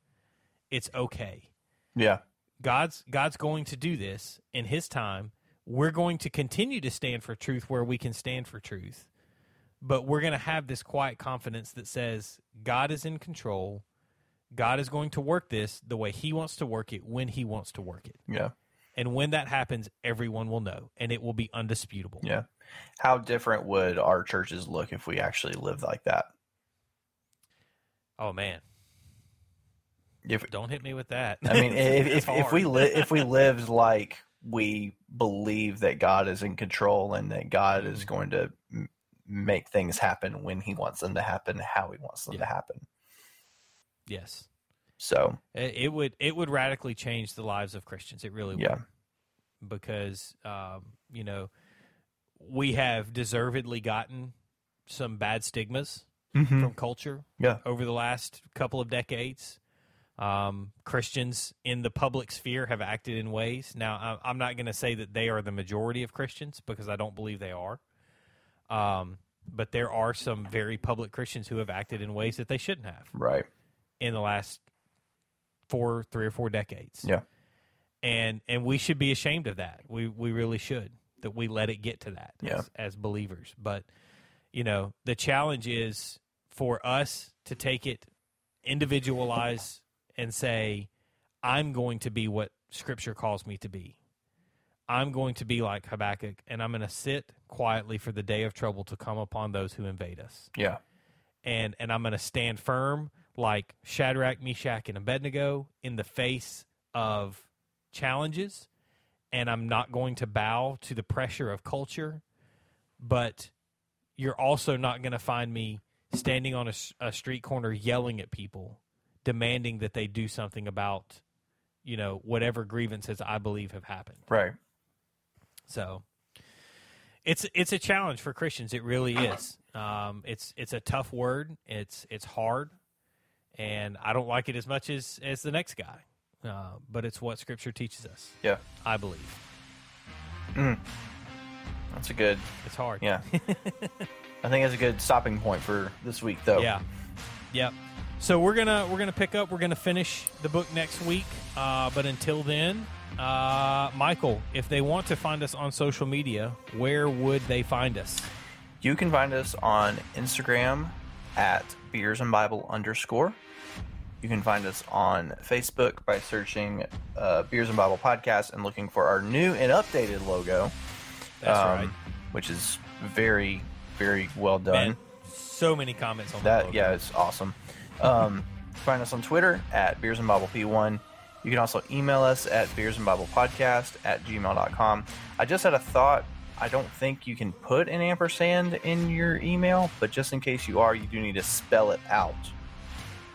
it's okay. yeah God's God's going to do this in his time. We're going to continue to stand for truth where we can stand for truth. But we're going to have this quiet confidence that says God is in control. God is going to work this the way he wants to work it when he wants to work it. yeah And when that happens, everyone will know and it will be undisputable. Yeah. How different would our churches look if we actually lived like that? Oh man, If don't hit me with that. I mean, if if, if we li- if we lived like we believe that God is in control and that God Mm-hmm. is going to m- make things happen when He wants them to happen, how He wants them to happen. yes. So It, it would it would radically change the lives of Christians. It really would. yeah, because um, you know we have deservedly gotten some bad stigmas from culture Yeah. over the last couple of decades. Um, Christians in the public sphere have acted in ways. Now, I'm not going to say that they are the majority of Christians because I don't believe they are. Um, but there are some very public Christians who have acted in ways that they shouldn't have right. in the last four, three or four decades Yeah, and and we should be ashamed of that. We we really should that we let it get to that Yeah. as, as believers. But you know, the challenge is for us to take it, individualize, and say, "I'm going to be what Scripture calls me to be. I'm going to be like Habakkuk, and I'm going to sit quietly for the day of trouble to come upon those who invade us." yeah, and and I'm going to stand firm like Shadrach, Meshach, and Abednego in the face of challenges, and I'm not going to bow to the pressure of culture. But you're also not going to find me standing on a street corner yelling at people, demanding that they do something about, you know, whatever grievances I believe have happened. right. So it's it's a challenge for Christians. It really is. Um, it's it's a tough word. It's it's hard, and I don't like it as much as as the next guy. Uh, but it's what Scripture teaches us. Yeah, I believe that's a good. it's hard. Yeah, I think that's a good stopping point for this week, though. Yeah. Yep. So we're gonna we're gonna pick up. We're gonna finish the book next week. Uh, but until then, uh, Michael, if they want to find us on social media, where would they find us? You can find us on Instagram at beers and Bible underscore. You can find us on Facebook by searching uh, Beers and Bible Podcast and looking for our new and updated logo, That's um, right. which is very, very well done. Man, So many comments on That yeah, it's awesome. Um, find us on Twitter at Beers and Bible P1. You can also email us at Beers and Bible Podcast at gmail.com. I just had a thought. I don't think you can put an ampersand in your email, but just in case you are, you do need to spell it out.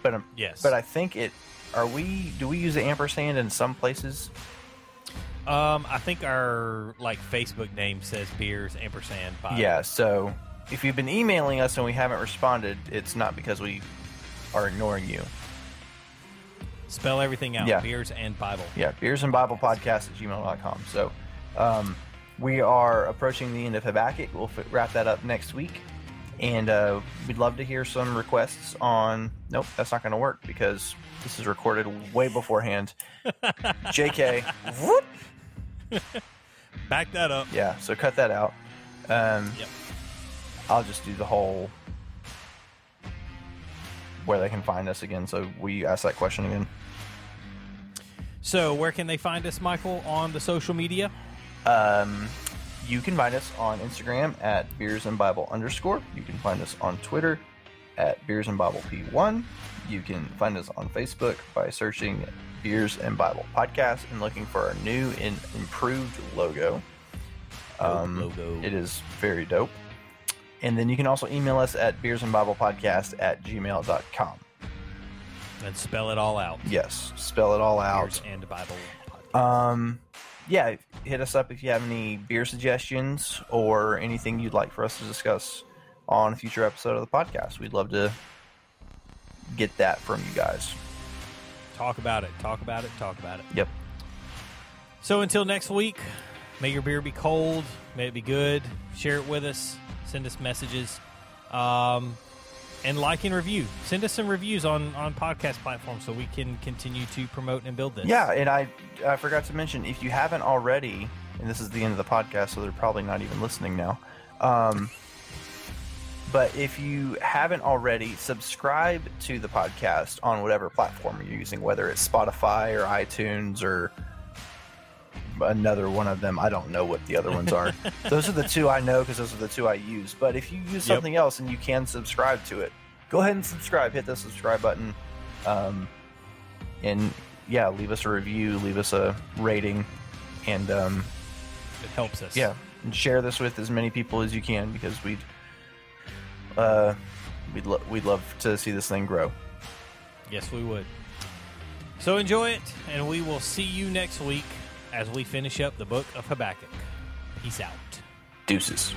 But um, Yes. but I think it. Are we? Do we use the ampersand in some places? Um, I think our like Facebook name says beers ampersand. Bible. Yeah. So if you've been emailing us and we haven't responded, it's not because we are ignoring you. Spell everything out. Yeah. Beers and Bible. Yeah, beers and Bible podcast at gmail.com. So um, we are approaching the end of Habakkuk. We'll wrap that up next week. And uh, we'd love to hear some requests on. Nope, that's not going to work because this is recorded way beforehand. JK. Whoop. Back that up. Yeah, so cut that out. Um, Yep. I'll just do the whole where they can find us again. So we ask that question again. So, where can they find us, Michael, on the social media? Um, you can find us on Instagram at beers and Bible underscore. You can find us on Twitter at beers and Bible P1. You can find us on Facebook by searching Beers and Bible Podcast and looking for our new and improved logo. Um, logo. It is very dope. And then you can also email us at beers and Bible Podcast at gmail.com. And spell it all out. Yes, spell it all out. Beers and Bible. Podcast. Um, yeah, hit us up if you have any beer suggestions or anything you'd like for us to discuss on a future episode of the podcast. We'd love to get that from you guys. talk about it. Talk about it. Talk about it. Yep. So until next week, may your beer be cold. May it be good. Share it with us. Send us messages. Um, and like and review. Send us some reviews on, on podcast platforms so we can continue to promote and build this. Yeah, and I I forgot to mention if you haven't already, and this is the end of the podcast, so they're probably not even listening now. Um, but if you haven't already, subscribe to the podcast on whatever platform you're using, whether it's Spotify or iTunes or another one of them. I don't know what the other ones are. those are the two I know because those are the two I use. But if you use Yep. something else and you can subscribe to it, go ahead and subscribe. Hit the subscribe button. Um, and yeah, leave us a review, leave us a rating, and um, It helps us. yeah, and share this with as many people as you can because we'd uh, we'd lo- we'd love to see this thing grow. Yes, we would. So enjoy it, and we will see you next week as we finish up the book of Habakkuk. Peace out. Deuces.